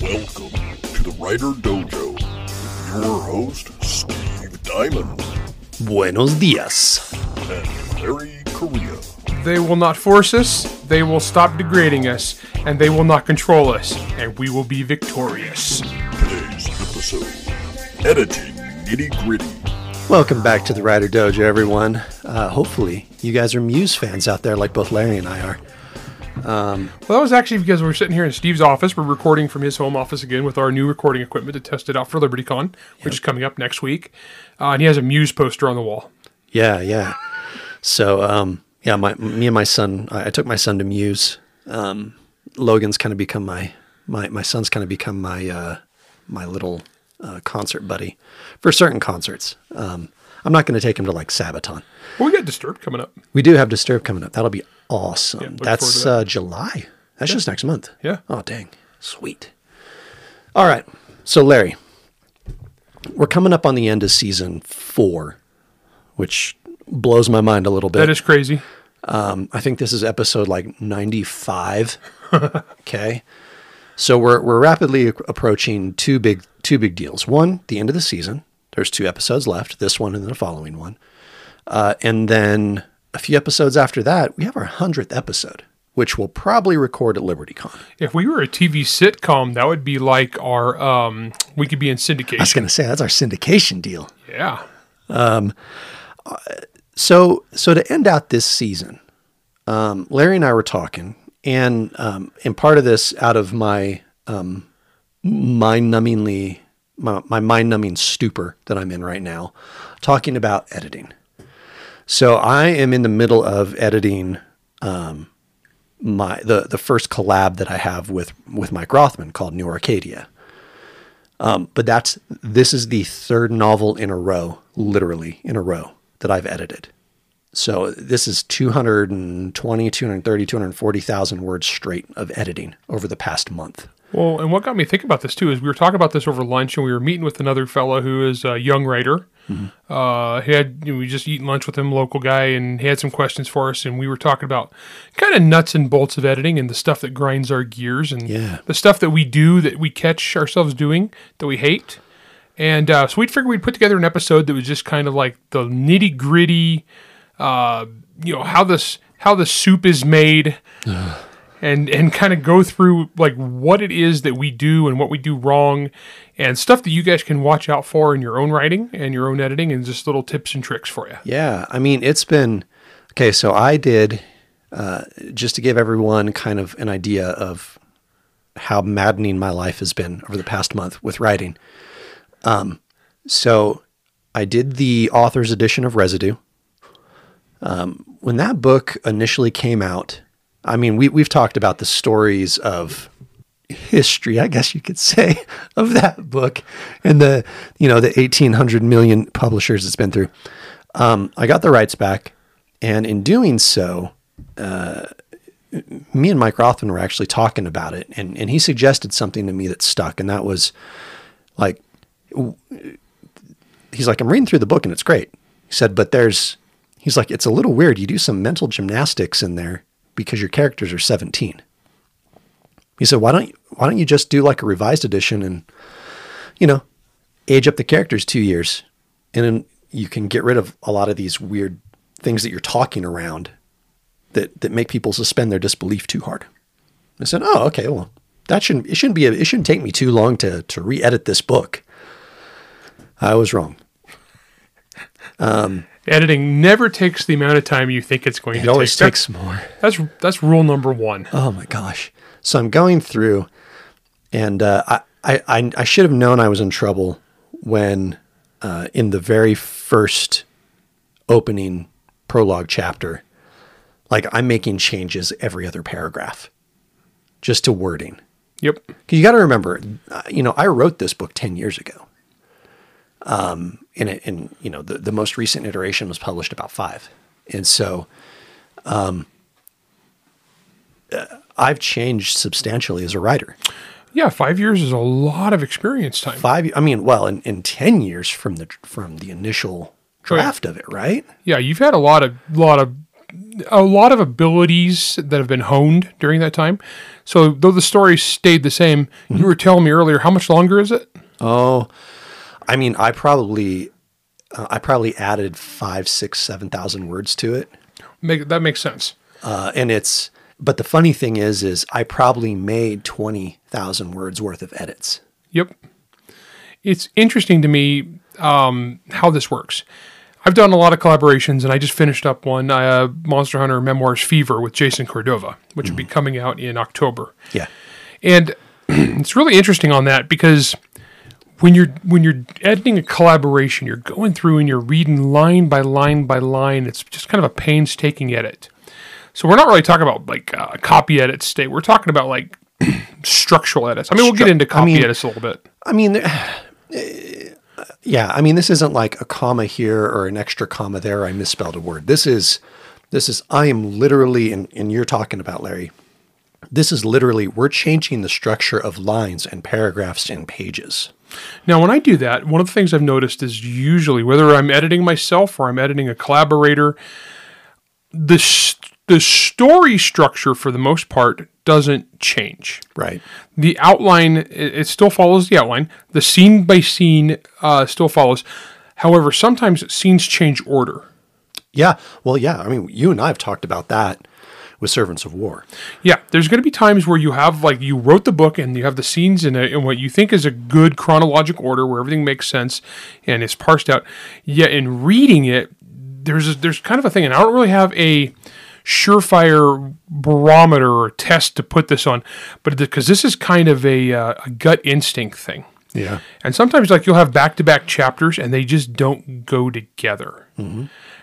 Welcome to the Writer Dojo with your host, Steve Diamond Buenos dias. and Larry Correia. They will not force us, they will stop degrading us, and they will not control us, and we will be victorious. Today's episode Editing Nitty Gritty. Welcome back to the Writer Dojo, everyone. Uh, hopefully, you guys are Muse fans out there like both Larry and I are. Well, that was actually because we're sitting here in Steve's office. We're recording from his home office again with our new recording equipment to test it out for LibertyCon, which is coming up next week. Uh, and he has a Muse poster on the wall. Yeah, yeah. So, um, yeah, my me and my son, I, I took my son to Muse. Um, Logan's kind of become my my my son's kind of become my uh, my little uh, concert buddy for certain concerts. Um, I'm not going to take him to like Sabaton. Well, we got Disturbed coming up. We do have Disturb coming up. That'll be awesome. looking That's that. uh, July. That's just next month. Yeah. Oh, dang. Sweet. All right. So, Larry, we're coming up on the end of season four, which blows my mind a little bit. That is crazy. Um, I think this is episode like 95. okay. So we're we're rapidly approaching two big two big deals. One, the end of the season. There's two episodes left, this one and then the following one. Uh, and then a few episodes after that, we have our 100th episode, which we'll probably record at LibertyCon. If we were a TV sitcom, that would be like our, um, we could be in syndication. I was going to say that's our syndication deal. Yeah. Um, So, so to end out this season, um, Larry and I were talking, and um, and part of this out of my um, mind-numbingly my, my mind-numbing stupor that I'm in right now, talking about editing. So I am in the middle of editing um, my the the first collab that I have with with Mike Rothman called New Arcadia. Um, but that's this is the third novel in a row, literally in a row that I've edited. So this is 220, 230, 240,000 words straight of editing over the past month. Well, and what got me thinking about this too is we were talking about this over lunch, and we were meeting with another fellow who is a young writer. Uh, he had you know, we just eating lunch with him, local guy, and he had some questions for us, and we were talking about kind of nuts and bolts of editing and the stuff that grinds our gears, and Yeah. the stuff that we do that we catch ourselves doing that we hate. And uh, so we figured we'd put together an episode that was just kind of like the nitty gritty, uh, you know, how this how the soup is made and and kind of go through like what it is that we do and what we do wrong and stuff that you guys can watch out for in your own writing and your own editing and just little tips and tricks for you. Yeah, I mean, it's been okay. So I did uh, just to give everyone kind of an idea of how maddening my life has been over the past month with writing. Um, so I did the author's edition of Residue. Um, when that book initially came out, I mean, we we've talked about the stories of history, I guess you could say, of that book and the you know the eighteen hundred million publishers it's been through. Um, I got the rights back, and in doing so, uh, me and Mike Rothman were actually talking about it, and and he suggested something to me that stuck, and that was like, he's like, I'm reading through the book and it's great. He said, but there's, he's like, it's a little weird. You do some mental gymnastics in there because your characters are 17. He said, why don't you, why don't you just do like a revised edition and, you know, age up the characters two years, and then you can get rid of a lot of these weird things that you're talking around that that make people suspend their disbelief too hard. I said, "Oh, okay. Well, that shouldn't it shouldn't be a, it shouldn't take me too long to to re-edit this book." I was wrong. Um, Editing never takes the amount of time you think it's going It to It always take. takes more. That's that's rule number one. Oh my gosh! So I'm going through, and uh, I, I I I should have known I was in trouble when uh, in the very first opening prologue chapter, like I'm making changes every other paragraph, just to wording. Yep. Because you got to remember, uh, you know, I wrote this book ten years ago. Um, and it, and you know, the the most recent iteration was published about five, and so, um, uh, I've changed substantially as a writer. Yeah, five years is a lot of experience time. Five, I mean, well, in, in ten years from the from the initial Oh, draft of it, right? Yeah, you've had a lot of lot of a lot of abilities that have been honed during that time. So though the story stayed the same, you were telling me earlier how much longer is it? Oh, I mean, I probably, uh, I probably added five, six, seven thousand words to it, Make that makes sense. uh, and it's. But the funny thing is, is I probably made twenty thousand words worth of edits. Yep. It's interesting to me um, how this works. I've done a lot of collaborations, and I just finished up one, uh, Monster Hunter Memoirs Fever with Jason Cordova, which will be coming out in October. Yeah, And it's really interesting on that because when you're when you're editing a collaboration, you're going through and you're reading line by line by line. It's just kind of a painstaking edit. So we're not really talking about like uh, copy edits today. We're talking about like structural edits. I mean, we'll get into I copy mean- edits a little bit. I mean, yeah, I mean, this isn't like a comma here or an extra comma there. I misspelled a word. This is, this is. I am literally, and, and you're talking about Larry. This is literally we're changing the structure of lines and paragraphs and pages. Now, when I do that, one of the things I've noticed is usually whether I'm editing myself or I'm editing a collaborator, the the story structure for the most part doesn't change. Right. The outline it, it still follows the outline. The scene by scene uh, still follows. However, sometimes scenes change order. Yeah. Well, yeah. I mean, you and I have talked about that with Servants of War. Yeah, there's going to be times where you have like you wrote the book and you have the scenes in, a, in what you think is a good chronological order where everything makes sense and it's parsed out. Yet in reading it, there's a, there's kind of a thing, and I don't really have a surefire barometer or test to put this on, but because this is kind of a, uh, a gut instinct thing. Yeah. And sometimes, like you'll have back-to-back chapters, and they just don't go together.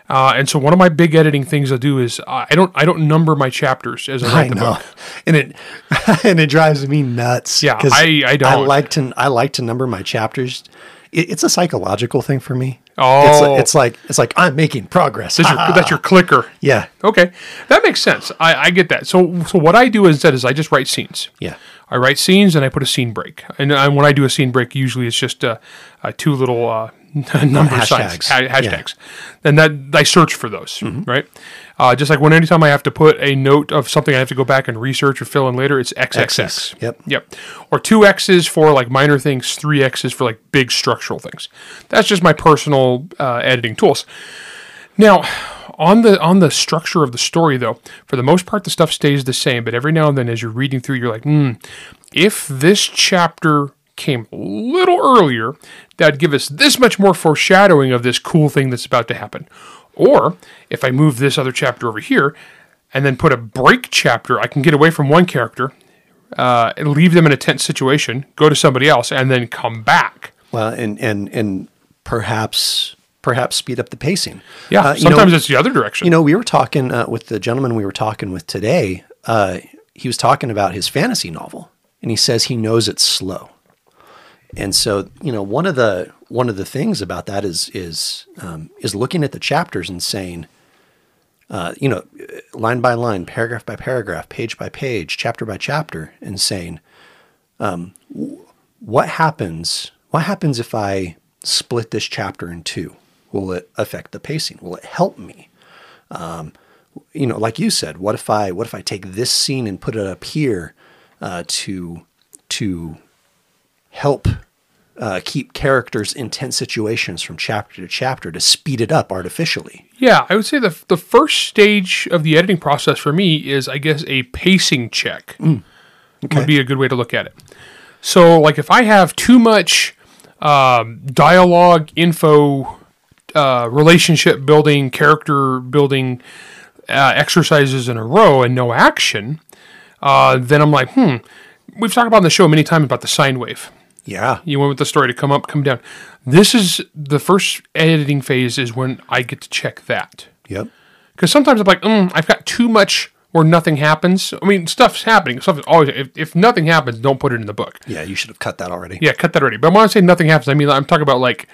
Uh, and so, one of my big editing things I do is I I don't I don't number my chapters as I write I the know, book. and it and it drives me nuts. Yeah, I- I don't. I like to I like to number my chapters. It, it's a psychological thing for me. Oh. it's like, it's like it's like I'm making progress. That's your, that's your clicker. yeah, Okay, that makes sense. I, I get that. So, so what I do instead is I just write scenes. yeah, I write scenes and I put a scene break. And, and when I do a scene break, usually it's just uh, uh, two little number signs, hashtags. ha- Yeah. hashtags. And that I search for those, right? Uh, just like when anytime I have to put a note of something I have to go back and research or fill in later, it's XXX. X's. Yep. Yep. Or two X's for like minor things, three X's for like big structural things. That's just my personal uh, editing tools. Now, on the on the structure of the story, though, for the most part, the stuff stays the same. But every now and then, as you're reading through, you're like, hmm, if this chapter came a little earlier, that'd give us this much more foreshadowing of this cool thing that's about to happen. Or if I move this other chapter over here and then put a break chapter, I can get away from one character, uh, and leave them in a tense situation, go to somebody else, and then come back. well, and and and perhaps perhaps speed up the pacing. Yeah, Uh, you know- sometimes it's the other direction. You know, we were talking uh, with the gentleman we were talking with today. Uh, he was talking about his fantasy novel, and he says he knows it's slow. And so, you know, one of the one of the things about that is is um, is looking at the chapters and saying, uh, you know, line by line, paragraph by paragraph, page by page, chapter by chapter, and saying, um, what happens? What happens if I split this chapter in two? Will it affect the pacing? Will it help me? you know, like you said, what if I what if I take this scene and put it up here uh, to to help uh, keep characters in tense situations from chapter to chapter to speed it up artificially? Yeah, I would say the the first stage of the editing process for me is, I guess, a pacing check. Would be a good way to look at it. So, like, if I have too much um, dialogue, info, uh, relationship building, character building uh, exercises in a row, and no action, uh, then I'm like, hmm. We've talked about on the show many times about the sine wave. Yeah, You went with the story to come up, come down. This is the first editing phase is when I get to check that. yep, Because sometimes I'm like, mm, I've got too much where nothing happens. I mean, stuff's happening. Stuff is always. If, if nothing happens, don't put it in the book. yeah. You should have cut that already. Yeah, cut that already. But when I say nothing happens, I mean I'm talking about like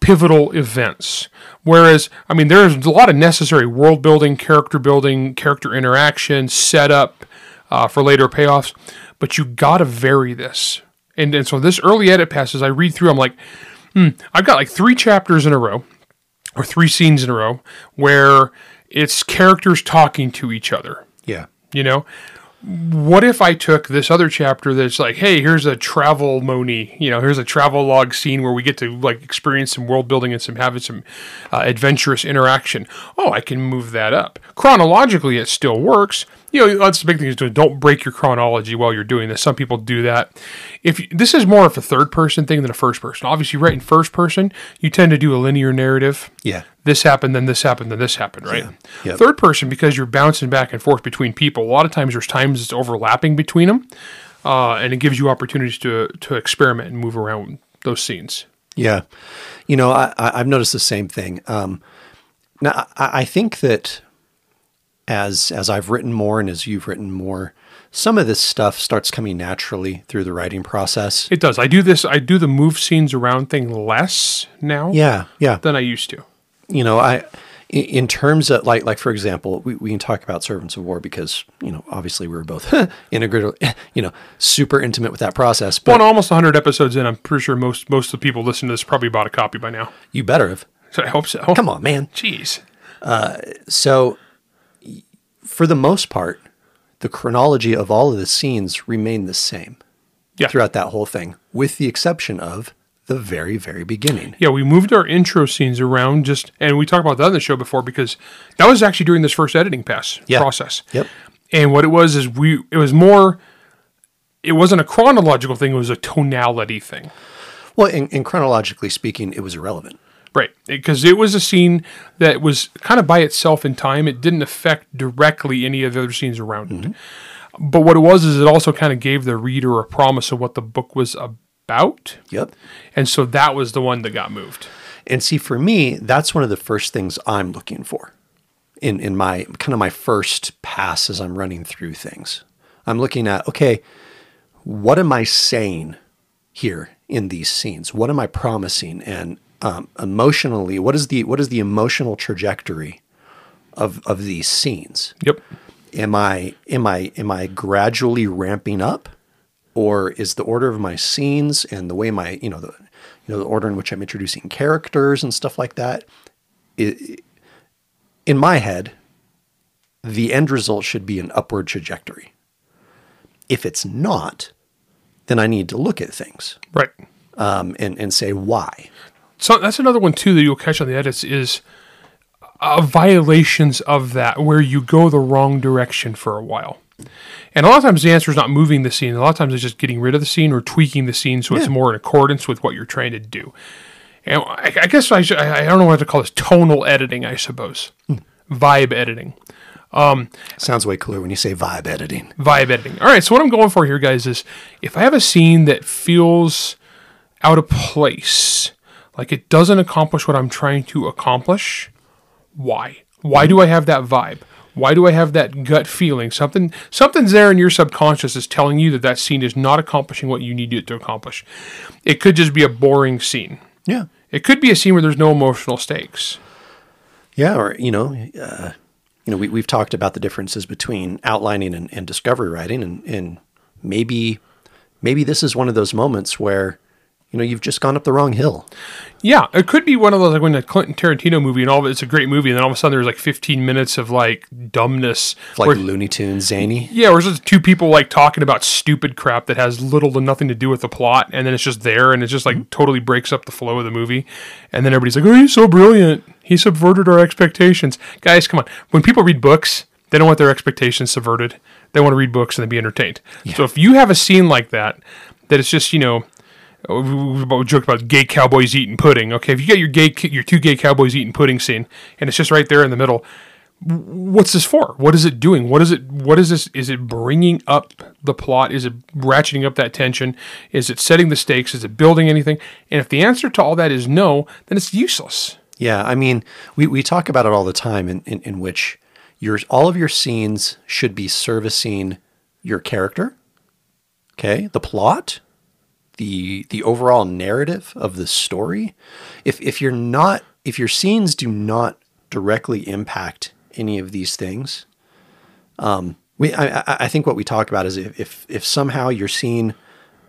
pivotal events. Whereas, I mean, there's a lot of necessary world building, character building, character interaction, setup uh, for later payoffs. But you got to vary this. And, and so this early edit passes, I read through, I'm like, hmm, I've got like three chapters in a row or three scenes in a row where It's characters talking to each other. Yeah. You know, what if I took this other chapter that's like, hey, here's a travel moni, you know, here's a travel log scene where we get to like experience some world building and some having some uh, adventurous interaction. Oh, I can move that up. Chronologically, it still works. You know, that's the big thing is to don't break your chronology while you're doing this. Some people do that. If you, this is more of a third person thing than a first person, obviously, right in first person, you tend to do a linear narrative Yeah. this happened, then this happened, then this happened, right? Yep. Third person, because you're bouncing back and forth between people, a lot of times there's times it's overlapping between them, uh, and it gives you opportunities to to experiment and move around those scenes. Yeah, you know, I, I- I've noticed the same thing. Um, now, I, I think that as as I've written more and as you've written more, some of this stuff starts coming naturally through the writing process. It does. I do this. I do the move scenes around thing less now Yeah, yeah. than I used to. You know, I in, terms of like like for example, we, we can talk about Servants of War because you know obviously we were both integrated, you know, super intimate with that process. But Well, almost 100 episodes in, I'm pretty sure most most of the people listening to this probably bought a copy by now. you better have. So I hope so. Come on, man. Jeez. Uh, So, for the most part, the chronology of all of the scenes remain the same Yeah. throughout that whole thing, with the exception of the very, very beginning. Yeah, we moved our intro scenes around just, and we talked about that on the show before because that was actually during this first editing pass Yeah. process. Yep. And what it was is we, it was more, it wasn't a chronological thing; it was a tonality thing, Well, and, and chronologically speaking, it was irrelevant. Right? Because it was a scene that was kind of by itself in time. It didn't affect directly any of the other scenes around it. Mm-hmm. But what it was is it also kind of gave the reader a promise of what the book was about, Yep. and so that was the one that got moved. And see, for me, that's one of the first things I'm looking for in, in my kind of my first pass as I'm running through things. I'm looking at, okay, what am I saying here in these scenes? What am I promising? And um, emotionally, what is the what is the emotional trajectory of of these scenes? Yep. Am I am I am I gradually ramping up, or is the order of my scenes and the way my you know the you know the order in which I'm introducing characters and stuff like that? i in my head, the end result should be an upward trajectory. If it's not, then I need to look at things Right. um, and and say why. So that's another one too that you'll catch on the edits is uh, violations of that where you go the wrong direction for a while. And a lot of times the answer is not moving the scene. A lot of times it's just getting rid of the scene or tweaking the scene so it's more in accordance with what you're trying to do. And I, I guess I, should, I I don't know what to call this tonal editing, I suppose, vibe editing. Um, Sounds way cooler when you say vibe editing. vibe editing. All right, so what I'm going for here, guys, is if I have a scene that feels out of place, like it doesn't accomplish what I'm trying to accomplish, why? Why do I have that vibe? Why do I have that gut feeling? Something, something's there in your subconscious is telling you that that scene is not accomplishing what you need it to accomplish. It could just be a boring scene. Yeah. It could be a scene where there's no emotional stakes. Yeah, or you know, uh, you know, we we've talked about the differences between outlining and, and discovery writing, and and maybe maybe this is one of those moments where you know you've just gone up the wrong hill. Yeah, it could be one of those like when the Quentin Tarantino movie and all of it, it's a great movie, and then all of a sudden there's like 15 minutes of like dumbness. Like where- Looney Tunes, zany. yeah, or it's just two people like talking about stupid crap that has little to nothing to do with the plot, and then it's just there, and it just like mm-hmm. totally breaks up the flow of the movie. And then everybody's like, "Oh, he's so brilliant! He subverted our expectations." Guys, come on! When people read books, they don't want their expectations subverted. They want to read books and then be entertained. So if you have a scene like that, that it's just you know Oh, we we joked about gay cowboys eating pudding. Okay, if you get your gay your two gay cowboys eating pudding scene, and it's just right there in the middle, what's this for? What is it doing? What is it? What is this? Is it bringing up the plot? Is it ratcheting up that tension? Is it setting the stakes? Is it building anything? And if the answer to all that is no, then it's useless. Yeah, I mean, we, we talk about it all the time in, in, in which your all of your scenes should be servicing your character, okay, the plot, the the overall narrative of the story. If if you're not if your scenes do not directly impact any of these things, um, we I, I- think what we talk about is if if, if somehow your scene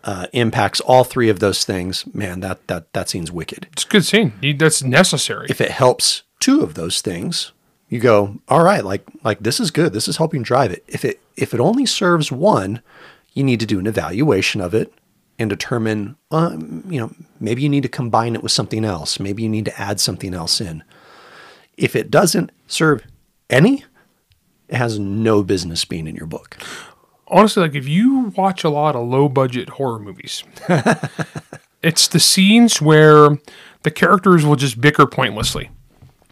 uh, impacts all three of those things, man, that that that scene's wicked It's a good scene. That's necessary. if it helps two of those things, you go, all right, like like this is good. This is helping drive it. If it if it only serves one, you need to do an evaluation of it and determine, um, you know, maybe you need to combine it with something else. Maybe you need to add something else in. If it doesn't serve any, it has no business being in your book. honestly, like if you watch a lot of low budget horror movies, it's the scenes where the characters will just bicker pointlessly.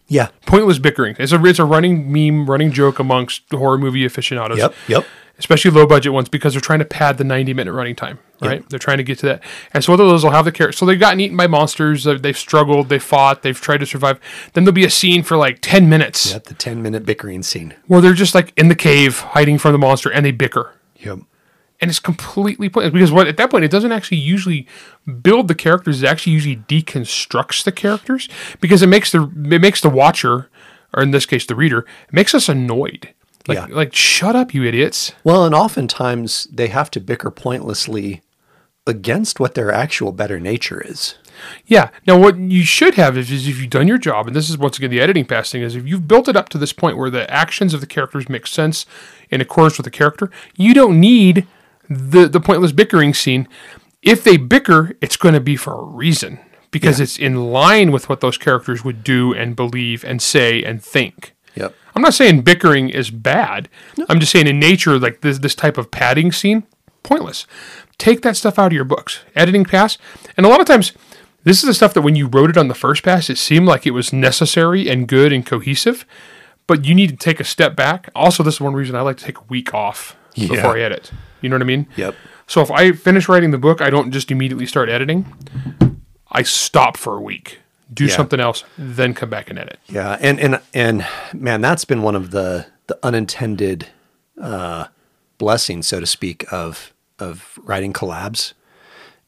Yeah. Pointless bickering. It's a it's a running meme, running joke amongst horror movie aficionados. Yep. Yep. Especially low budget ones because they're trying to pad the 90 minute running time, right? They're trying to get to that. And so, of those will have the character. So, they've gotten eaten by monsters. They've struggled. They've fought. They've tried to survive. Then there'll be a scene for like 10 minutes Yep. The 10 minute bickering scene. where they're just like in the cave hiding from the monster and they bicker Yep. and it's completely pointless because what at that point it doesn't actually usually build the characters it actually usually deconstructs the characters because it makes the it makes the watcher or in this case the reader it makes us annoyed like Yeah. like shut up you idiots Well, and oftentimes they have to bicker pointlessly against what their actual better nature is. yeah now what you should have is, is if you've done your job and this is once again the editing pass thing is if you've built it up to this point where the actions of the characters make sense in accordance with the character you don't need the the pointless bickering scene if they bicker it's going to be for a reason because it's in line with what those characters would do and believe and say and think Yep. I'm not saying bickering is bad. I'm just saying in nature like this this type of padding scene pointless. Take that stuff out of your books. Editing pass. And a lot of times this is the stuff that when you wrote it on the first pass it seemed like it was necessary and good and cohesive but you need to take a step back. Also this is one reason i like to take a week off Yeah. before i edit. You know what i mean? Yep. so if I finish writing the book, I don't just immediately start editing. I stop for a week, do Yeah. something else, then come back and edit. Yeah, and and and man, that's been one of the the unintended uh, blessings, so to speak, of of writing collabs.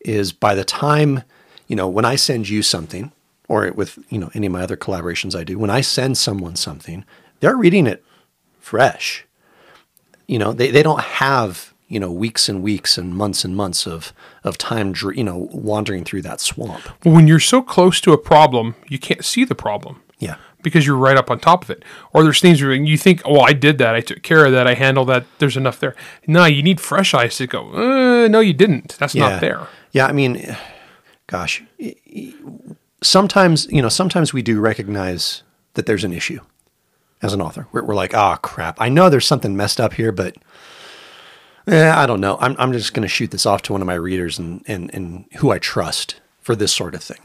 Is by the time you know when I send you something, or with you know any of my other collaborations I do, when I send someone something, they're reading it fresh. You know, they they don't have you know weeks and weeks and months and months of of time, you know, wandering through that swamp. well when you're so close to a problem, you can't see the problem Yeah. because you're right up on top of it. Or there's things where you think, oh, I did that. I took care of that. I handled that. There's enough there. No, you need fresh eyes to go, uh, no, you didn't. That's not there. Yeah, I mean, gosh, sometimes you know, sometimes we do recognize that there's an issue as an author. We're, we're like, oh crap, I know there's something messed up here, but eh, I don't know. I'm I'm just going to shoot this off to one of my readers and and and who I trust for this sort of thing.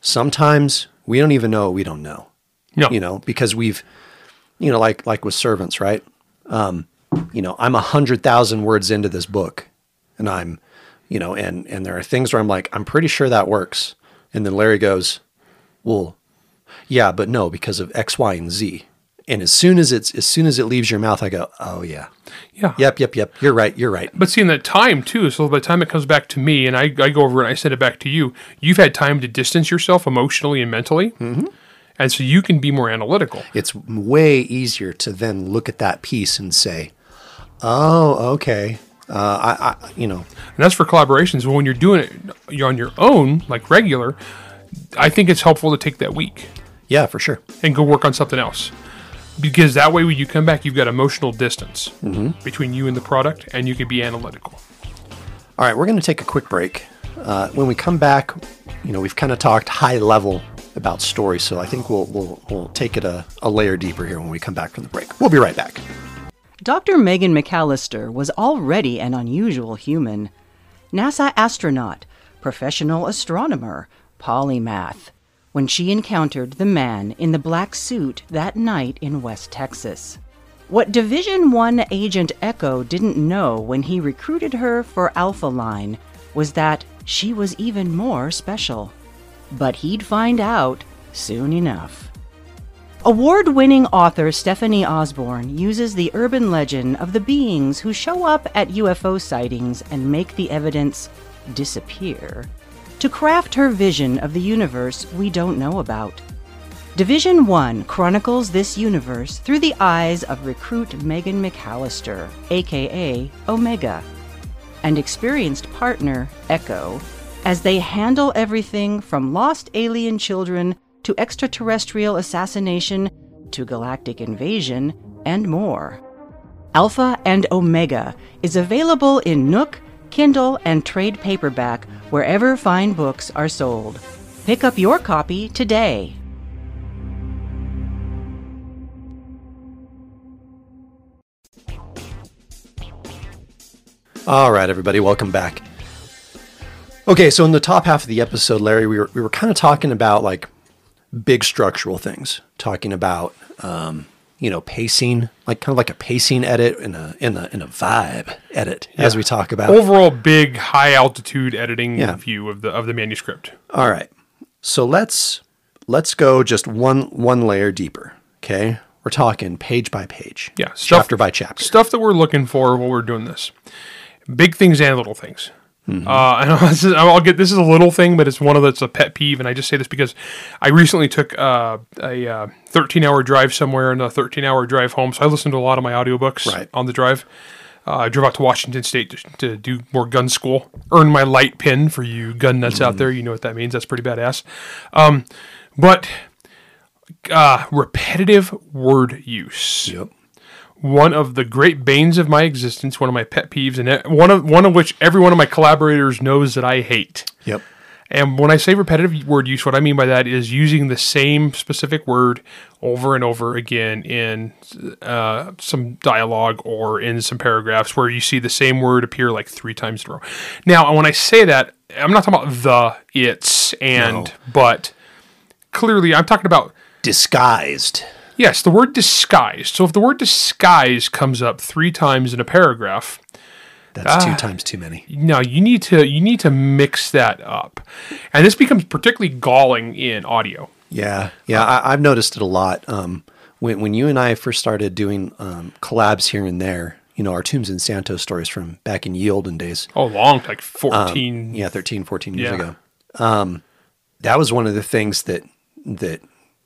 Sometimes we don't even know we don't know No. you know, because we've, you know, like like with servants, right? Um, you know, I'm a hundred thousand words into this book, and I'm, you know, and and there are things where I'm like, I'm pretty sure that works, and then Larry goes, well, yeah, but no, because of X, Y, and Z. And as soon as it's as soon as it leaves your mouth, I go, oh yeah, Yeah. yep, yep, yep. You're right. You're right. But see, in that time too, so by the time it comes back to me and I, I go over and I send it back to you, you've had time to distance yourself emotionally and mentally. Mm-hmm. And so you can be more analytical. It's way easier to then look at that piece and say, oh, okay. Uh, I, I, you know, And that's for collaborations. But when you're doing it you're on your own, like regular, I think it's helpful to take that week yeah, for sure. and go work on something else. Because that way, when you come back, you've got emotional distance between you and the product, and you can be analytical. All right, we're going to take a quick break. Uh, when we come back, you know, we've kind of talked high level about story, so I think we'll we'll, we'll take it a, a layer deeper here when we come back from the break. We'll be right back. Dr. Megan McAllister was already an unusual human. NASA astronaut, professional astronomer, polymath, when she encountered the man in the black suit that night in West Texas. What Division 1 Agent Echo didn't know when he recruited her for Alpha Line was that she was even more special. But he'd find out soon enough. Award winning author Stephanie Osborne uses the urban legend of the beings who show up at UFO sightings and make the evidence disappear to craft her vision of the universe we don't know about. Division 1 chronicles this universe through the eyes of recruit Megan McAllister, aka Omega, and experienced partner Echo as they handle everything from lost alien children to extraterrestrial assassination to galactic invasion, and more. Alpha and Omega is available in Nook, Kindle, and trade paperback wherever fine books are sold. Pick up your copy today. All right, everybody, welcome back. Okay, so in the top half of the episode, Larry, we were we were kind of talking about like big structural things, talking about um, you know pacing, like kind of like a pacing edit and a in a in a vibe edit, as we talk about. Overall, big high altitude editing Yeah. view of the of the manuscript. All right, so let's let's go just one one layer deeper. Okay, we're talking page by page, Yeah, stuff- chapter by chapter. Stuff that we're looking for while we're doing this. Big things and little things. Mm-hmm. Uh, and this is, I'll get this is a little thing, but it's one of that's a pet peeve, and I just say this because I recently took uh, a uh, 13 hour drive somewhere and a 13 hour drive home. So I listened to a lot of my audiobooks Right. on the drive. Uh, I drove out to Washington State to, to do more gun school. Earn my light pin for you gun nuts Mm-hmm. out there. You know what that means. That's pretty badass. Um, but uh, repetitive word use Yep. One of the great banes of my existence, one of my pet peeves, and one of one of which every one of my collaborators knows that I hate. Yep. And when I say repetitive word use, what I mean by that is using the same specific word over and over again in uh, some dialogue or in some paragraphs where you see the same word appear like three times in a row. Now, when I say that, I'm not talking about the, it's, and, No. but clearly I'm talking about Disguised. Yes, the word disguised. So if the word disguise comes up three times in a paragraph, That's two Ah. times too many. now you need to you need to mix that up, and this becomes particularly galling in audio. Yeah, yeah, I, I've noticed it a lot. Um, when when you and I first started doing um, collabs here and there, you know, our Tombs and Santos stories from back in ye olden days. Oh, long like fourteen. Yeah, 13, 14 years Yeah. ago. Um, that was one of the things that that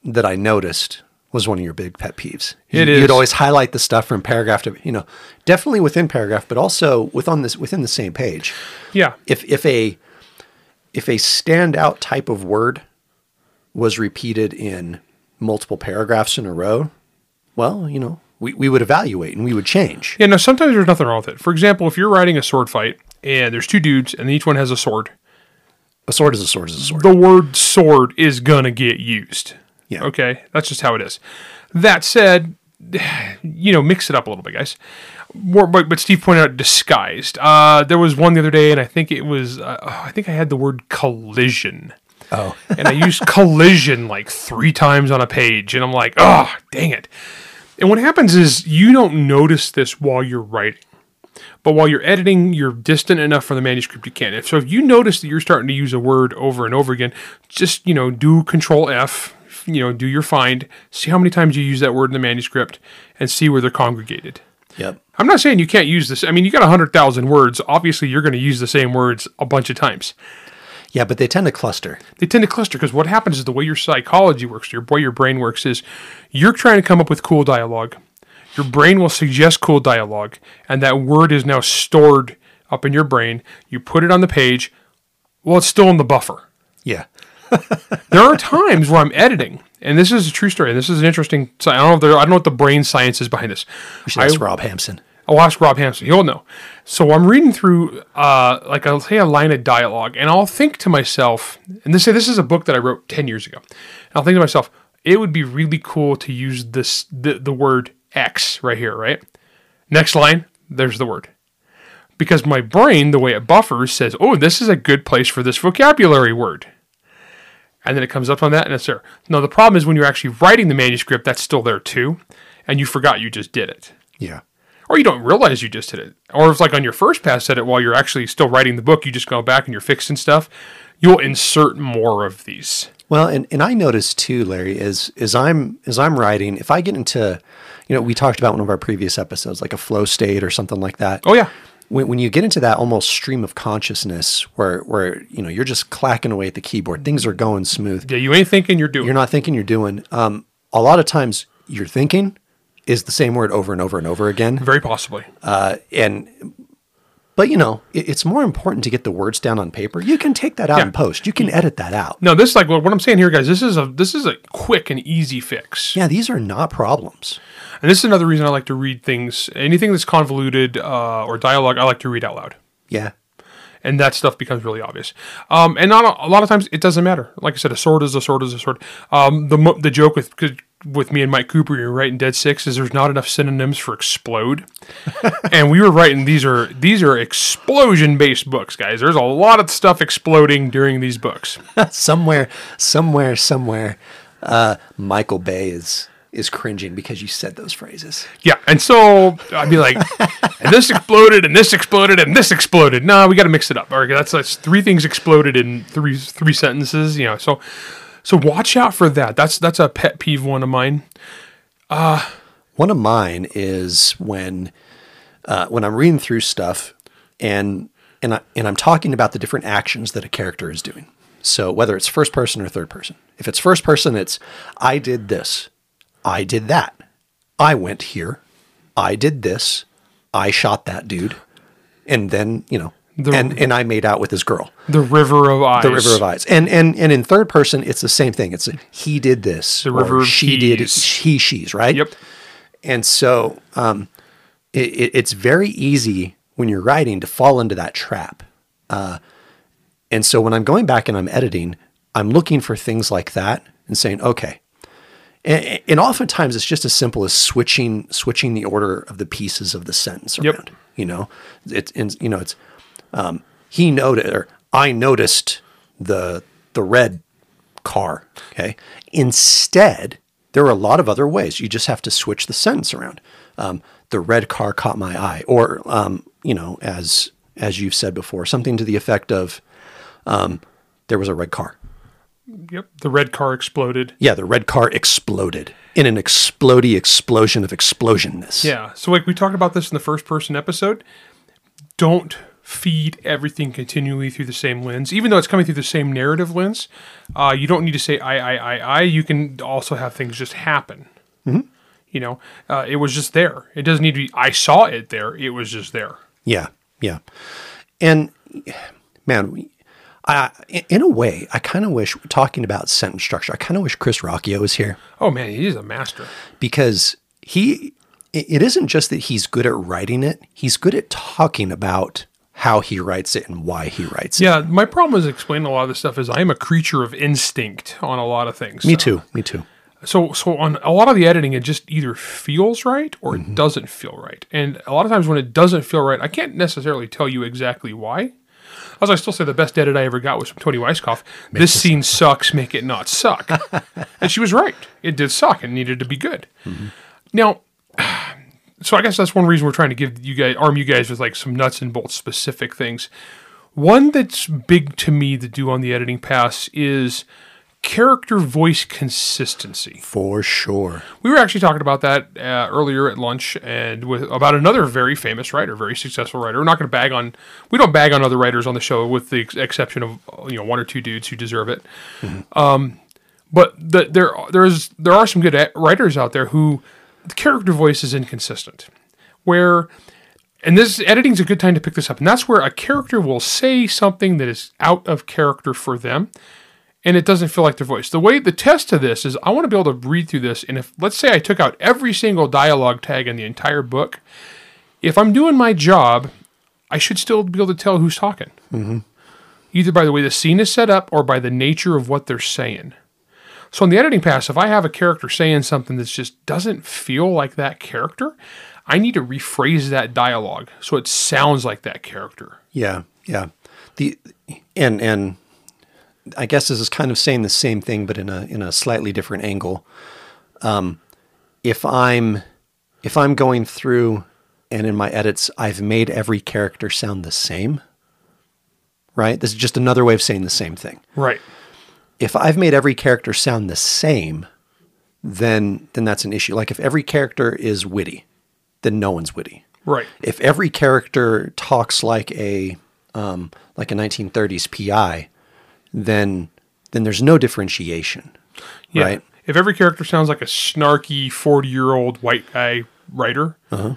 that I noticed was one of your big pet peeves. It you, is. You'd always highlight the stuff from paragraph to you know, definitely within paragraph, but also within this within the same page. yeah, if if a if a standout type of word was repeated in multiple paragraphs in a row, well, you know, we, we would evaluate and we would change. yeah. No, sometimes there's nothing wrong with it. For example, if you're writing a sword fight and there's two dudes and each one has a sword, A sword is a sword is a sword. the word sword is gonna get used. Yeah. Okay, that's just how it is. That said, you know, mix it up a little bit, guys. More, but, but Steve pointed out disguised. Uh, there was one the other day, and I think it was. Uh, I think I had the word collision, Oh, and I used collision like three times on a page, and I'm like, oh, dang it. And what happens is you don't notice this while you're writing. But while you're editing, you're distant enough from the manuscript you can. If so, if you notice that you're starting to use a word over and over again, just you know, do Control F, you know, do your find, see how many times you use that word in the manuscript, and see where they're congregated. yep. I'm not saying you can't use this. I mean, you got hundred thousand words. Obviously, you're going to use the same words a bunch of times. Yeah, but they tend to cluster. They tend to cluster because what happens is the way your psychology works, your way your brain works, is you're trying to come up with cool dialogue. Your brain will suggest cool dialogue, and that word is now stored up in your brain. You put it on the page. Well, it's still in the buffer. Yeah. There are times where I'm editing, and this is a true story. And this is an interesting. I don't know. If there, I don't know what the brain science is behind this. We should ask Rob Hampson. I'll ask Rob Hampson. He'll know. So I'm reading through, uh, like I'll say a line of dialogue, and I'll think to myself, and this say this is a book that I wrote ten years ago. And I'll think to myself, it would be really cool to use this the, the word X right here, right? Next line, there's the word. Because my brain, the way it buffers, says, "Oh, this is a good place for this vocabulary word." And then it comes up on that, and it's there. Now the problem is when you're actually writing the manuscript, that's still there too, and you forgot you just did it Yeah. or you don't realize you just did it. Or if like on your first pass at it while you're actually still writing the book, you just go back and you're fixing stuff, you'll insert more of these. Well, and, and I noticed too, Larry, is is I'm as I'm writing, if I get into, you know, we talked about one of our previous episodes, like a flow state or something like that. Oh yeah. When, when you get into that almost stream of consciousness where where you know you're just clacking away at the keyboard things are going smooth. Yeah, you ain't thinking you're doing. You're not thinking you're doing. Um, a lot of times your thinking is the same word over and over and over again. Very possibly. uh, and But you know, it, it's more important to get the words down on paper. You can take that out Yeah. in post. You can edit that out. No, this is like what what I'm saying here, guys. This is a this is a quick and easy fix. Yeah, these are not problems. And this is another reason I like to read things. Anything that's convoluted uh, or dialogue, I like to read out loud. Yeah. and that stuff becomes really obvious. Um, and not a, a lot of times it doesn't matter. Like I said, a sword is a sword is a sword. Um, the the joke with with me and Mike Kupari, you're writing Dead Six, is there's not enough synonyms for explode, and we were writing these are these are explosion based books, guys. There's a lot of stuff exploding during these books. somewhere, somewhere, somewhere, uh, Michael Bay is is cringing because you said those phrases. Yeah, and so I'd be like, and this exploded, and this exploded, and this exploded. No, we got to mix it up. All right, that's that's three things exploded in three three sentences. You know, so so watch out for that. That's that's a pet peeve one of mine. One of mine is when uh, when I'm reading through stuff and and I, and I'm talking about the different actions that a character is doing. So whether it's first person or third person. If it's first person, it's I did this, I did that, I went here, I did this, I shot that dude, and then you know, The- and and I made out with this girl. The River of Eyes. The River of Eyes. And and and in third person, it's the same thing. It's he did this. The or River of she did Keys. he she's right. Yep. And so um, it, it, it's very easy when you're writing to fall into that trap. Uh, and so when I'm going back and I'm editing, I'm looking for things like that and saying, okay. And, and oftentimes it's just as simple as switching switching the order of the pieces of the sentence around. Yep. You know, it's and, you know it's um, he noted or I noticed the the red car. Okay. Instead, there are a lot of other ways. You just have to switch the sentence around. Um, the red car caught my eye, or um, you know, as as you've said before, something to the effect of, um, there was a red car. Yep. The red car exploded. Yeah, the red car exploded in an explody explosion of explosionness. Yeah. So like we talked about this in the first person episode. Don't feed everything continually through the same lens, even though it's coming through the same narrative lens. Uh, you don't need to say I, I, I, I. You can also have things just happen. You know, uh, it was just there. It doesn't need to be. I saw it there. It was just there. Yeah, yeah. And man, I, in a way, I kind of wish talking about sentence structure. I kind of wish Chris Ruocchio was here Oh man, he's a master. because he. It isn't just that he's good at writing it; he's good at talking about how he writes it and why he writes it. Yeah, my problem is explaining a lot of this stuff is I am a creature of instinct on a lot of things. Me too. Me too. So, so on a lot of the editing, it just either feels right or Mm-hmm. it doesn't feel right. And a lot of times when it doesn't feel right, I can't necessarily tell you exactly why. As I still say, the best edit I ever got was from Toni Weisskopf. This scene sucks, make it not suck. and she was right. It did suck and needed to be good. Mm-hmm. Now, so I guess that's one reason we're trying to give you guys, arm you guys with like some nuts and bolts specific things. One that's big to me to do on the editing pass is character voice consistency. For sure. We were actually talking about that uh, earlier at lunch, and with about another very famous writer, very successful writer. We're not going to bag on, we don't bag on other writers on the show, with the ex- exception of you know one or two dudes who deserve it. Um, but the, there there's there are some good writers out there who the character voice is inconsistent, where and this editing is a good time to pick this up, and that's where a character will say something that is out of character for them and it doesn't feel like their voice. The way the test of this is I want to be able to read through this and if let's say I took out every single dialogue tag in the entire book, if I'm doing my job, I should still be able to tell who's talking. Mm-hmm. Either by the way the scene is set up or by the nature of what they're saying. So in the editing pass, if I have a character saying something that just doesn't feel like that character, I need to rephrase that dialogue so it sounds like that character. Yeah, yeah. The and and I guess this is kind of saying the same thing, but in a in a slightly different angle. Um, if I'm if I'm going through and in my edits, I've made every character sound the same. Right. This is just another way of saying the same thing. Right. If I've made every character sound the same, then then that's an issue. Like if every character is witty, then no one's witty Right. if every character talks like a um, like a 1930s PI, then then there's no differentiation, Yeah. right? If every character sounds like a snarky 40 year old white guy writer, Uh-huh.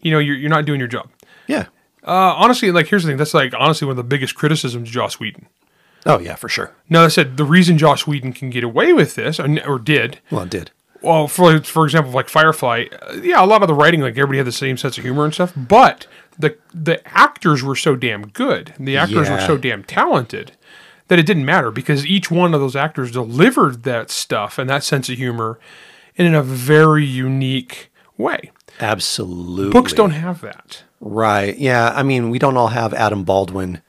you know, you're, you're not doing your job. Yeah, Uh, honestly, like here's the thing. That's like honestly one of the biggest criticisms of Joss Whedon. Oh yeah, for sure. Now, I said the reason Joss Whedon can get away with this, or, or did, Well, it did. well, for for example, like Firefly, uh, yeah, a lot of the writing, like everybody had the same sense of humor and stuff, but the the actors were so damn good, and the actors were so damn talented that it didn't matter because each one of those actors delivered that stuff and that sense of humor in a very unique way. Absolutely. Books don't have that. Right. Yeah. I mean, we don't all have Adam Baldwin,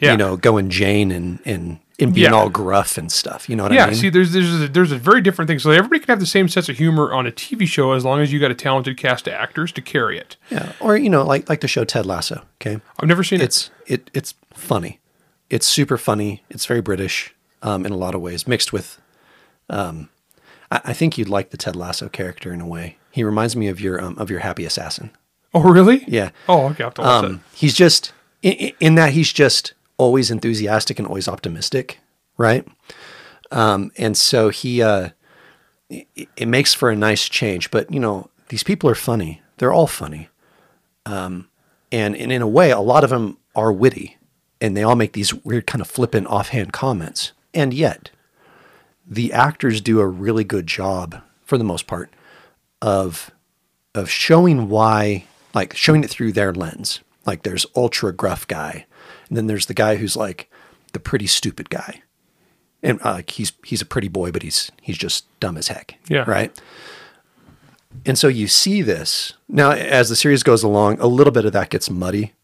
Yeah. you know, going Jane and and, and being Yeah. all gruff and stuff. You know what Yeah, I mean? Yeah. See, there's there's a, there's a very different thing. So everybody can have the same sense of humor on a TV show as long as you got a talented cast of actors to carry it. yeah. Or you know, like like the show Ted Lasso. Okay. I've never seen it. It's it it's funny. It's super funny. It's very British um, in a lot of ways, mixed with. Um, I, I think you'd like the Ted Lasso character in a way. He reminds me of your um, of your Happy Assassin. Oh, really? Yeah. Oh, okay. I'll have to watch Um, he's just in- in that he's just always enthusiastic and always optimistic, right? Um, and so he uh, it, it makes for a nice change. But you know, these people are funny. They're all funny, um, and, and in a way, a lot of them are witty, and they all make these weird kind of flippant, offhand comments. And yet, the actors do a really good job, for the most part, of of showing why, like showing it through their lens. Like there's ultra gruff guy, and then there's the guy who's like the pretty stupid guy, and uh, like he's he's a pretty boy, but he's he's just dumb as heck. Yeah. Right. And so you see this now as the series goes along. A little bit of that gets muddy,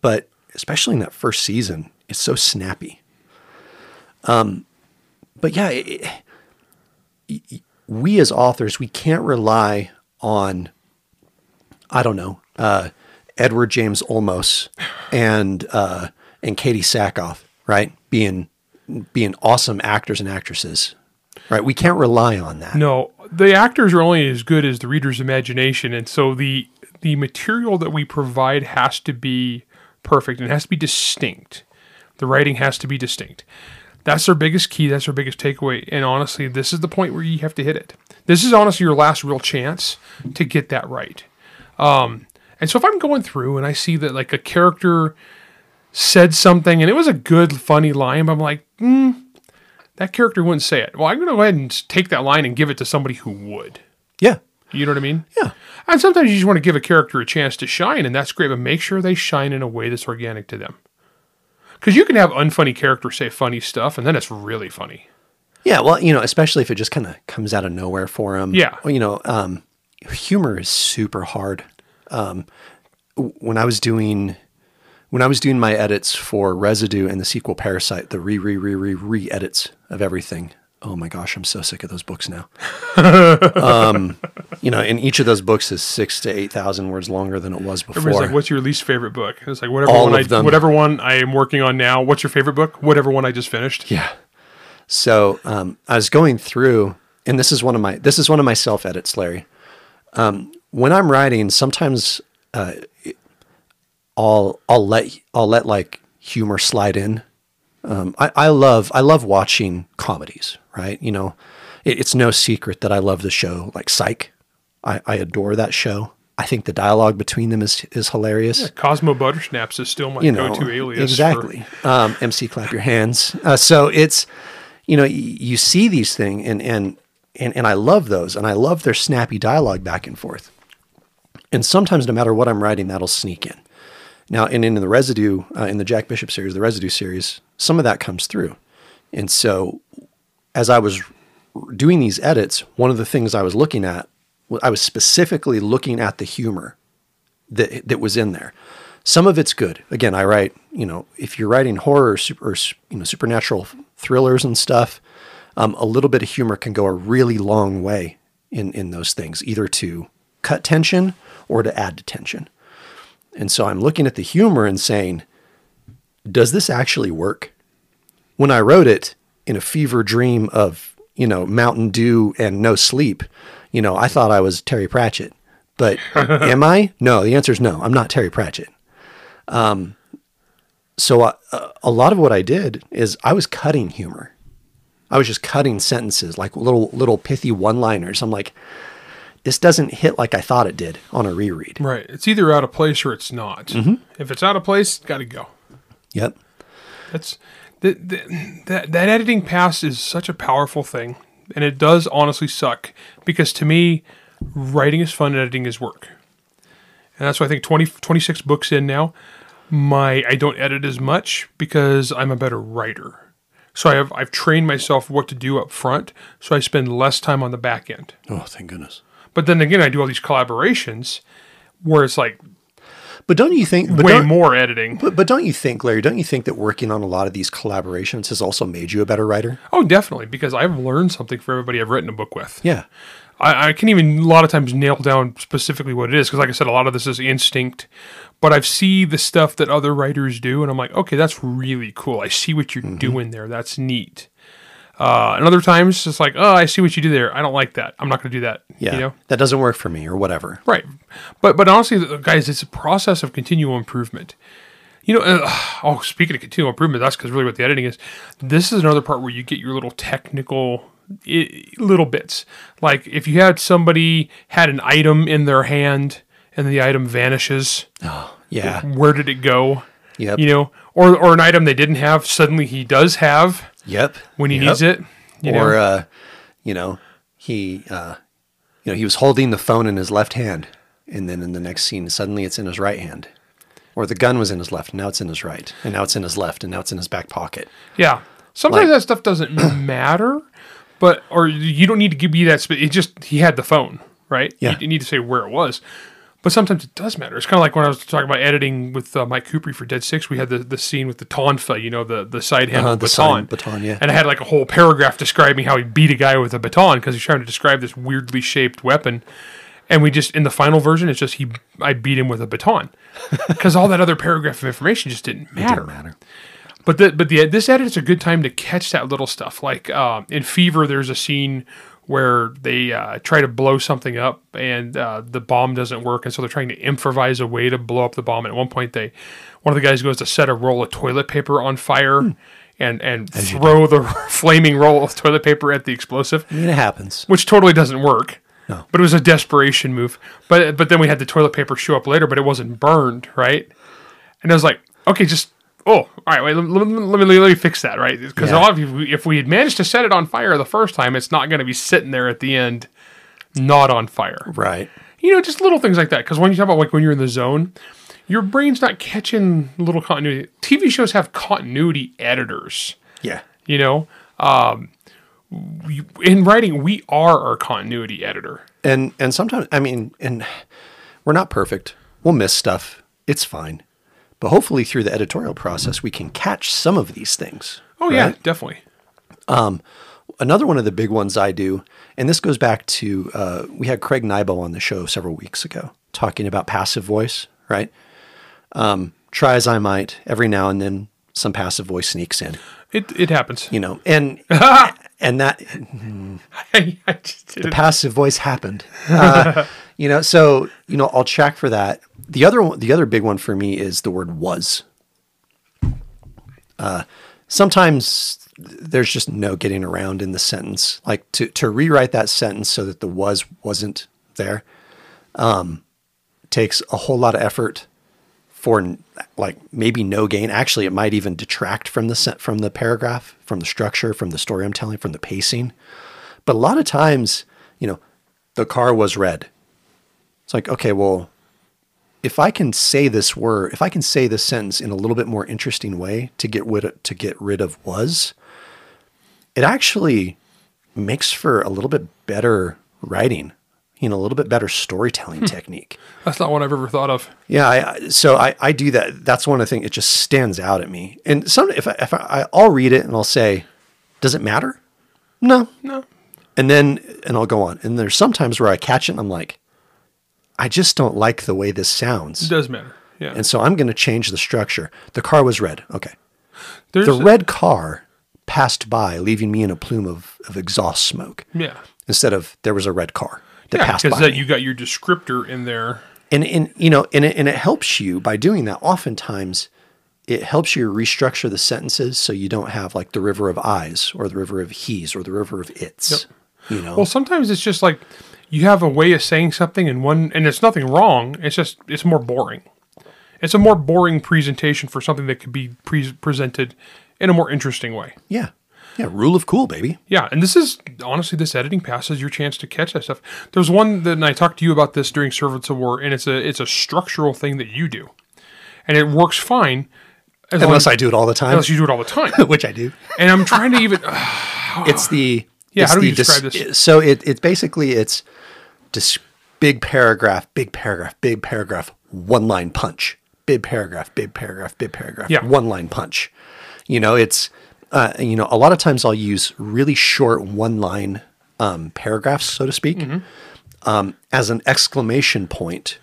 but especially in that first season, it's so snappy. Um, but yeah, it, it- we as authors we can't rely on I don't know, uh, Edward James Olmos and uh, and Katee Sackhoff, right? Being being awesome actors and actresses, right? We can't rely on that. No, the actors are only as good as the reader's imagination, and so the the material that we provide has to be perfect and it has to be distinct. The writing has to be distinct. That's our biggest key. That's our biggest takeaway. And honestly, this is the point where you have to hit it. This is honestly your last real chance to get that right. Um, and so if I'm going through and I see that like a character said something and it was a good, funny line, but I'm like, hmm, that character wouldn't say it. Well, I'm going to go ahead and take that line and give it to somebody who would. Yeah, You know what I mean? yeah, And sometimes you just want to give a character a chance to shine, and that's great, but make sure they shine in a way that's organic to them. Because you can have unfunny characters say funny stuff, and then it's really funny. yeah. Well, you know, especially if it just kind of comes out of nowhere for them. Yeah. Well, you know, um, humor is super hard. Um, when I was doing when I was doing my edits for Residue and the sequel Parasite, the re re re re re edits of everything. Oh my gosh, I'm so sick of those books now. um, you know, and each of those books is six to eight thousand words longer than it was before. Everybody's like, "What's your least favorite book?" It's like whatever All one I them. whatever one I am working on now. What's your favorite book? Whatever one I just finished. Yeah. So um, I was going through, and this is one of my this is one of my self edits, Larry. Um, when I'm writing, sometimes uh, I'll I'll let I'll let like humor slide in. Um, I, I love I love watching comedies, right? You know, it, it's no secret that I love the show like Psych. I, I adore that show. I think the dialogue between them is is hilarious Cosmo Buttersnaps is still my you know go-to alias. exactly um, mc clap your hands uh, so it's you know y- you see these things and and and and i love those and i love their snappy dialogue back and forth and sometimes no matter what i'm writing that'll sneak in now and in the residue uh, in the jack bishop series the residue series some of that comes through and so as i was doing these edits one of the things i was looking at i was specifically looking at the humor that that was in there. Some of it's good. Again, I write, you know, if you're writing horror or, super, or you know supernatural thrillers and stuff, um, a little bit of humor can go a really long way in in those things, either to cut tension or to add to tension. And so I'm looking at the humor and saying, does this actually work? When I wrote it in a fever dream of, you know, Mountain Dew and no sleep, you know, I thought I was Terry Pratchett. But am I? No, the answer is no. I'm not Terry Pratchett. Um, so uh, a lot of what I did is I was cutting humor. I was just cutting sentences like little little pithy one-liners. I'm like, this doesn't hit like I thought it did on a reread. Right. It's either out of place or it's not. Mm-hmm. If it's out of place, got to go. Yep. That's the, the, that that editing pass is such a powerful thing, and it does honestly suck because to me, writing is fun, and editing is work, and that's why I think 20, 26 books in now. My I don't edit as much because I'm a better writer. So I have I've trained myself what to do up front, so I spend less time on the back end. Oh, thank goodness. But then again, I do all these collaborations where it's like But don't you think? But way don't, more editing. But, but don't you think, Larry? Don't you think that working on a lot of these collaborations has also made you a better writer? Oh, definitely, because I've learned something for everybody I've written a book with. Yeah. I, I can even a lot of times nail down specifically what it is because, like I said, a lot of this is instinct. But I've see the stuff that other writers do, and I'm like, okay, that's really cool. I see what you're mm-hmm. doing there. That's neat. Uh, and other times it's like, oh, I see what you do there. I don't like that. I'm not going to do that. Yeah. You know. That doesn't work for me, or whatever. Right. But but honestly, guys, it's a process of continual improvement. You know, uh, oh, speaking of continual improvement, that's because really what the editing is. This is another part where you get your little technical i- little bits. Like if you had somebody had an item in their hand and the item vanishes, Oh, Yeah. where did it go? Yep. You know, or or an item they didn't have suddenly he does have Yep. when he Yep. needs it. You know? or uh, you know, he uh, you know, he was holding the phone in his left hand, and then in the next scene, suddenly it's in his right hand. Or the gun was in his left, and now it's in his right, and now it's in his left, and now it's in his back pocket. Yeah. Sometimes Like- that stuff doesn't matter, but or you don't need to give me that. Sp- it just he had the phone, right? Yeah. You, you need to say where it was. But sometimes it does matter. It's kind of like when I was talking about editing with uh, Mike Kupari for Dead Six. We had the, the scene with the tonfa, you know, the the side handle Uh-huh, baton. baton, yeah. And I had like a whole paragraph describing how he beat a guy with a baton because he's trying to describe this weirdly shaped weapon. And we just in the final version, it's just he I beat him with a baton because all that other paragraph of information just didn't matter. Didn't matter. But the but the this edit is a good time to catch that little stuff. Like um, in Fever, there's a scene where they uh, try to blow something up and uh, the bomb doesn't work, and so they're trying to improvise a way to blow up the bomb. And at one point, they one of the guys goes to set a roll of toilet paper on fire. And, and throw the flaming roll of toilet paper at the explosive, I mean, it happens. which totally doesn't work. No. But it was a desperation move. But but then we had the toilet paper show up later, but it wasn't burned, right? And I was like, okay, just oh, all right, wait, let, let, me- let me let me fix that, right? Because Yeah. a lot of you, if we had managed to set it on fire the first time, it's not going to be sitting there at the end, not on fire. Right. You know, just little things like that. Because when you talk about like when you're in the zone, your brain's not catching little continuity. TV shows have continuity editors Yeah. you know um we, in writing we are our continuity editor And and sometimes I mean, and we're not perfect. We'll miss stuff. It's fine. But hopefully through the editorial process we can catch some of these things. oh yeah right? definitely Another one of the big ones I do, and this goes back to uh, we had Craig Nybo on the show several weeks ago talking about passive voice, right? Um, try as I might, every now and then some passive voice sneaks in, it it happens you know, and and that I, did passive voice happened. Uh, you know, so you know, I'll check for that. The other one, the other big one for me is the word was. Uh, sometimes there's just no getting around in the sentence. Like to to rewrite that sentence so that the was wasn't there, um, takes a whole lot of effort for like maybe no gain. Actually, it might even detract from the from the paragraph, from the structure, from the story I'm telling, from the pacing. But a lot of times, you know, the car was red. It's like, okay, well, if I can say this word, if I can say this sentence in a little bit more interesting way to get rid of, to get rid of was, it actually makes for a little bit better writing, you know, a little bit better storytelling hmm. technique. that's not one i've ever thought of Yeah, I- so I, I do that. That's one of the things. It just stands out at me. And some, if I, if I, I'll read it and I'll say, "Does it matter?" No, no and then and I'll go on. And there's sometimes where I catch it and I'm like, I just don't like the way this sounds. it does matter yeah And so I'm going to change the structure. The car was red. Okay. there's The a- red car passed by, leaving me in a plume of, of exhaust smoke yeah instead of there was a red car that yeah passed by. because that you got your descriptor in there and and you know and it, and it helps you by doing that oftentimes it helps you restructure the sentences so you don't have like the river of eyes or the river of he's or the river of its you know Well, sometimes it's just like you have a way of saying something in one, and it's nothing wrong. It's just it's more boring. It's a more boring presentation for something that could be pre- presented in a more interesting way. Yeah. Yeah. Rule of cool, baby. Yeah, and this is honestly this editing pass is your chance to catch that stuff. There's one that and I talked to you about this during Servants of War, and it's a it's a structural thing that you do, and it works fine. As Unless I do it all the time, unless you do it all the time. which I do. and I'm trying to even It's the Yeah, it's how do you describe this? So it it's basically it's just big paragraph, big paragraph, big paragraph, one line punch, big paragraph, big paragraph, big paragraph, Yeah. one line punch. You know, it's uh, you know a lot of times I'll use really short one line um, paragraphs, so to speak, Mm-hmm. um, as an exclamation point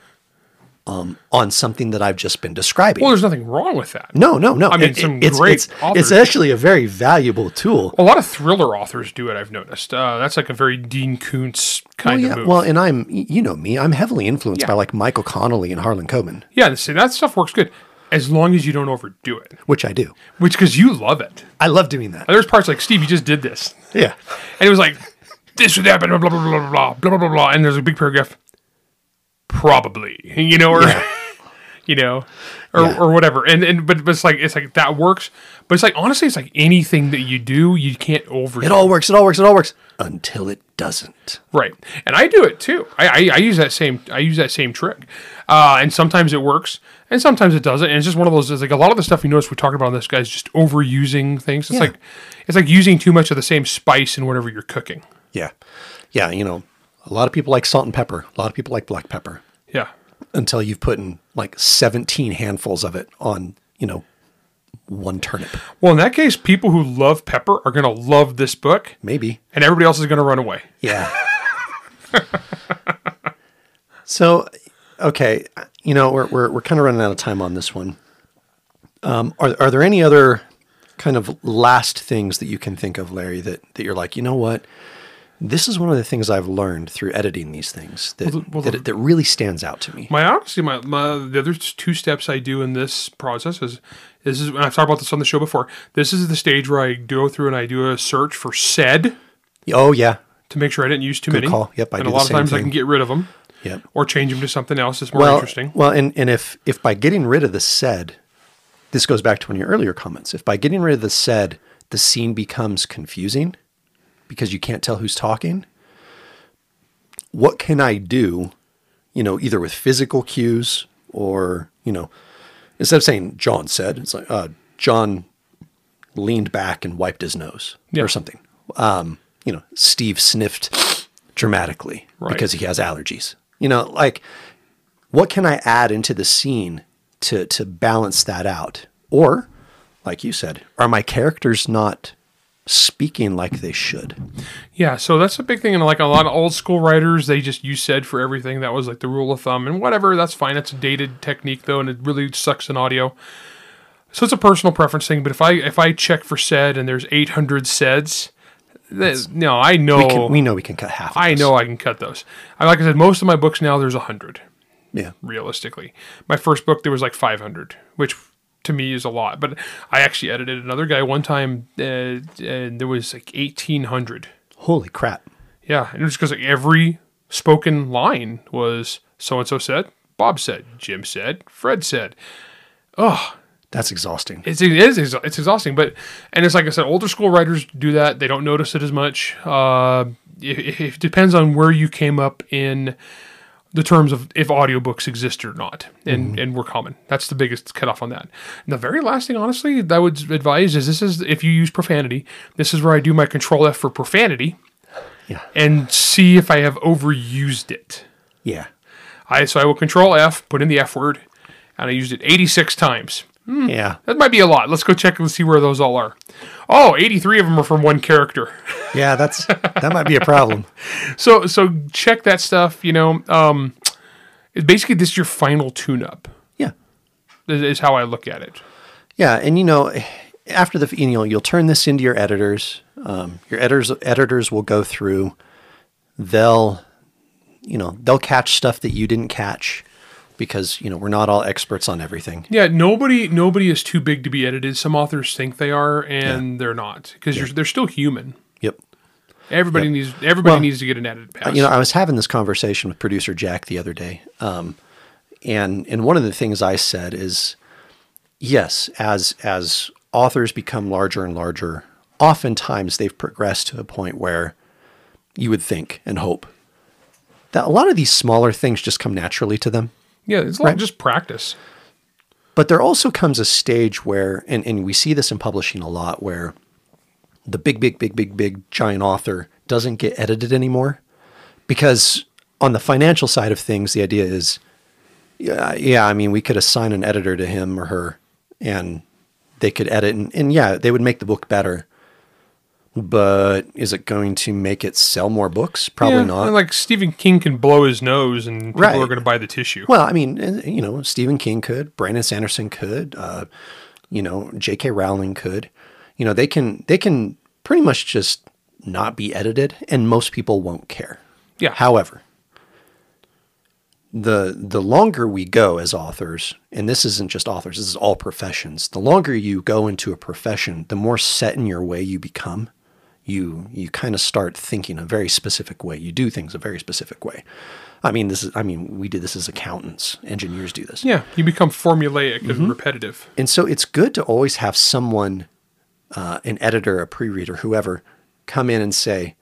um, on something that I've just been describing. well, there's nothing wrong with that. no, no, no. I mean, It- some it's, great it's, authors. it's actually a very valuable tool. A lot of thriller authors do it. I've noticed. Uh, that's like a very Dean Koontz kind well, of move. Well, and I'm, you know me, I'm heavily influenced Yeah. by like Michael Connolly and Harlan Coben, yeah, see, that stuff works good as long as you don't overdo it. which I do. Which because you love it. I love doing that. There's parts like Steve, you just did this, Yeah. and it was like this would happen, blah blah blah blah blah blah blah blah blah, and there's a big paragraph, probably, you know, or you know, or, Yeah. or whatever, and and but, but it's like it's like that works, but it's like honestly, it's like anything that you do, you can't over. It all works. It all works. It all works until it doesn't. Right, and I do it too. I, I, I use that same I use that same trick, uh, and sometimes it works, and sometimes it doesn't. And it's just one of those. It's like a lot of the stuff you notice we're talking about on this guy's just overusing things. It's Yeah. like it's like using too much of the same spice in whatever you're cooking. Yeah. Yeah. You know, a lot of people like salt and pepper. A lot of people like black pepper Yeah, until you've put in like 17 handfuls of it on, you know, one turnip. Well, in that case, people who love pepper are going to love this book, Maybe. and everybody else is going to run away. Yeah. so, okay, you know, we're we're we're kind of running out of time on this one. Um, are are there any other kind of last things that you can think of, Larry, that that you're like, you know what? This is one of the things I've learned through editing these things that Well, the- well, that, the- that really stands out to me. My honestly, my, my the other two steps I do in this process is this is I've talked about this on the show before. This is the stage where I go through and I do a search for said Oh yeah, to make sure I didn't use too many. call. Yep, I and a lot of times I can get rid of them yep. or change them to something else that's more well, interesting. Well, and, and if if by getting rid of the said, this goes back to one of your earlier comments. If by getting rid of the said, the scene becomes confusing because you can't tell who's talking, what can I do? You know, either with physical cues or you know, instead of saying John said, it's like uh, John leaned back and wiped his nose Yeah. or something. Um, you know, Steve sniffed dramatically Right. because he has allergies. You know, like what can I add into the scene to to balance that out? Or, like you said, are my characters not speaking like they should? Yeah, so that's a big thing. And like a lot of old school writers, they just use said for everything. That was like the rule of thumb. And whatever, that's fine. It's a dated technique though, and it really sucks in audio. So it's a personal preference thing. But if I if I check for said and there's 800 saids, that, no, I know We, can, we know we can cut half. Of I this. know I can cut those. I like I said, most of my books now there's a 100 Yeah. realistically. My first book there was like 500, which to me is a lot. But I actually edited another guy one time, uh, and there was like 1800. Holy crap. Yeah, and it was because like every spoken line was so and so said, Bob said, Jim said, Fred said. Oh, that's exhausting. It's it is it's, exhausting, but and it's like I said, older school writers do that. They don't notice it as much. Uh, it, it depends on where you came up in the terms of if audiobooks exist or not, and mm-hmm. and were common. That's the biggest cutoff on that. And the very last thing, honestly, that I would advise is this is if you use profanity, this is where I do my Control F for profanity Yeah. and see if I have overused it. Yeah. I so I will Control F, put in the F word, and I used it 86 times. Yeah. That might be a lot. Let's go check and see where those all are. Oh, 83 of them are from one character. Yeah, that's that might be a problem. So so check that stuff, you know. Um basically this is your final tune up. Yeah. Is, is how I look at it. Yeah, and you know, after the you know, you'll turn this into your editors. Um, your editors editors will go through. They'll, you know, they'll catch stuff that you didn't catch, because you know we're not all experts on everything. Yeah, nobody nobody is too big to be edited. Some authors think they are and they're not because you're they're still human. Yep. Everybody needs everybody Well, needs to get an edited pass. You know, I was having this conversation with producer Jack the other day, um, and and one of the things I said is, yes, as as authors become larger and larger, oftentimes they've progressed to a point where you would think and hope that a lot of these smaller things just come naturally to them. Yeah, it's like right. just practice. But there also comes a stage where, and, and we see this in publishing a lot, where the big, big, big, big, big giant author doesn't get edited anymore. Because on the financial side of things, the idea is, yeah, yeah, I mean, we could assign an editor to him or her and they could edit, and, and yeah, they would make the book better. But is it going to make it sell more books? Probably Yeah, not. like Stephen King can blow his nose, and people Right. are going to buy the tissue. Well, I mean, you know, Stephen King could, Brandon Sanderson could, uh, you know, J.K. Rowling could. You know, they can they can pretty much just not be edited, and most people won't care. Yeah. However, the the longer we go as authors, and this isn't just authors, this is all professions. The longer you go into a profession, the more set in your way you become. You you kind of start thinking a very specific way. You do things a very specific way. I mean, this is I mean, we did this as accountants, engineers do this. yeah, you become formulaic Mm-hmm. and repetitive. And so it's good to always have someone, uh, an editor, a pre-reader, whoever, come in and say,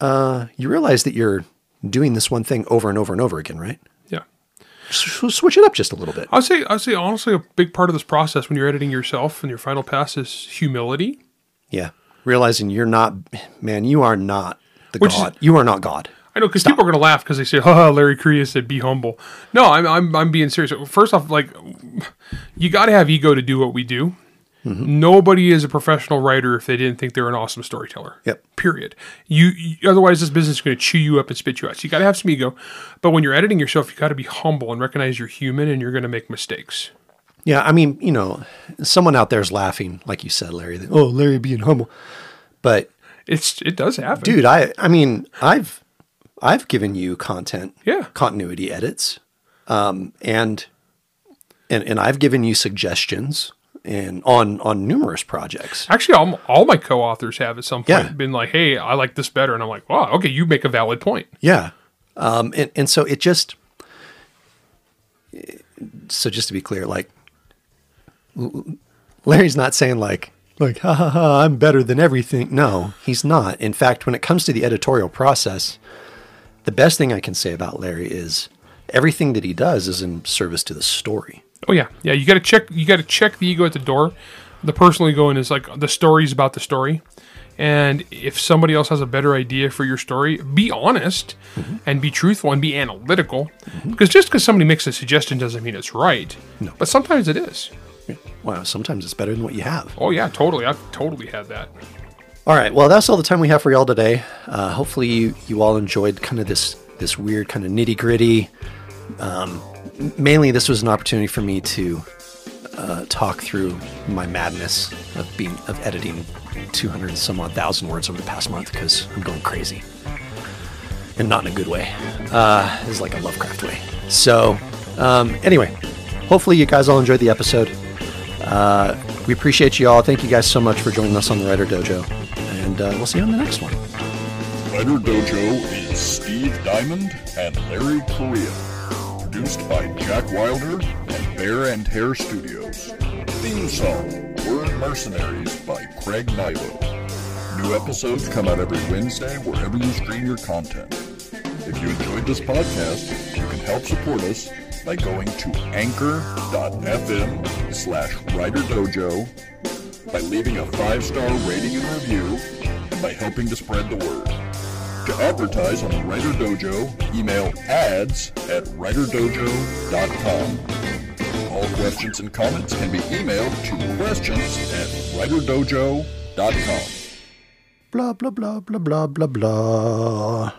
uh, "You realize that you're doing this one thing over and over and over again, right? Yeah. S- switch it up just a little bit." I'd say I'd say honestly a big part of this process when you're editing yourself and your final pass is humility. Yeah, realizing you're not, man, you are not the Which is- God. you are not God. I know because people are going to laugh because they say, "Ha, Larry Correia said be humble." No, I'm I'm I'm being serious. First off, like you got to have ego to do what we do. Mm-hmm. Nobody is a professional writer if they didn't think they're an awesome storyteller. Yep. Period. You, you otherwise this business is going to chew you up and spit you out. So you got to have some ego, but when you're editing yourself, you got to be humble and recognize you're human and you're going to make mistakes. Yeah, I mean, you know, someone out there's laughing, like you said, Larry. that, oh, Larry being humble, but It's it does happen, dude, I I mean, I've I've given you content, Yeah. continuity edits, um, and and and I've given you suggestions and on on numerous projects. Actually, all, all my co-authors have at some point Yeah. been like, "Hey, I like this better," and I'm like, "Wow, okay, you make a valid point." Yeah, um, and and so it just so just to be clear, like Larry's not saying like like ha ha ha I'm better than everything. No, he's not. In fact, when it comes to the editorial process, the best thing I can say about Larry is everything that he does is in service to the story. Oh yeah, yeah. You got to check. You got to check the ego at the door. The personal ego in is like the story's about the story, and if somebody else has a better idea for your story, be honest mm-hmm. and be truthful and be analytical. Mm-hmm. Because just because somebody makes a suggestion doesn't mean it's right. No. But sometimes it is. Wow, sometimes it's better than what you have. Oh yeah, totally. I've totally had that. All right. Well, that's all the time we have for y'all today. Uh, hopefully, you you all enjoyed kind of this this weird kind of nitty gritty. Um, mainly, this was an opportunity for me to uh, talk through my madness of being of editing 200 and some odd thousand words over the past month because I'm going crazy, and not in a good way. Uh, this is like a Lovecraft way. So, um, anyway, hopefully, you guys all enjoyed the episode. Uh, we appreciate you all. Thank you guys so much for joining us on the Writer Dojo. And uh, we'll see you on the next one. Writer Dojo is Steve Diamond and Larry Correia. Produced by Jack Wilder and Bear and Hair Studios. Theme song, Word Mercenaries by Craig Nybo. New episodes come out every Wednesday wherever you stream your content. If you enjoyed this podcast, you can help support us by going to anchor.fm slash writer dojo by leaving a five-star rating and review, and by helping to spread the word. To advertise on the Writer Dojo, email ads at writerdojo.com. All questions and comments can be emailed to questions at writerdojo.com. Blah, blah, blah, blah, blah, blah, blah.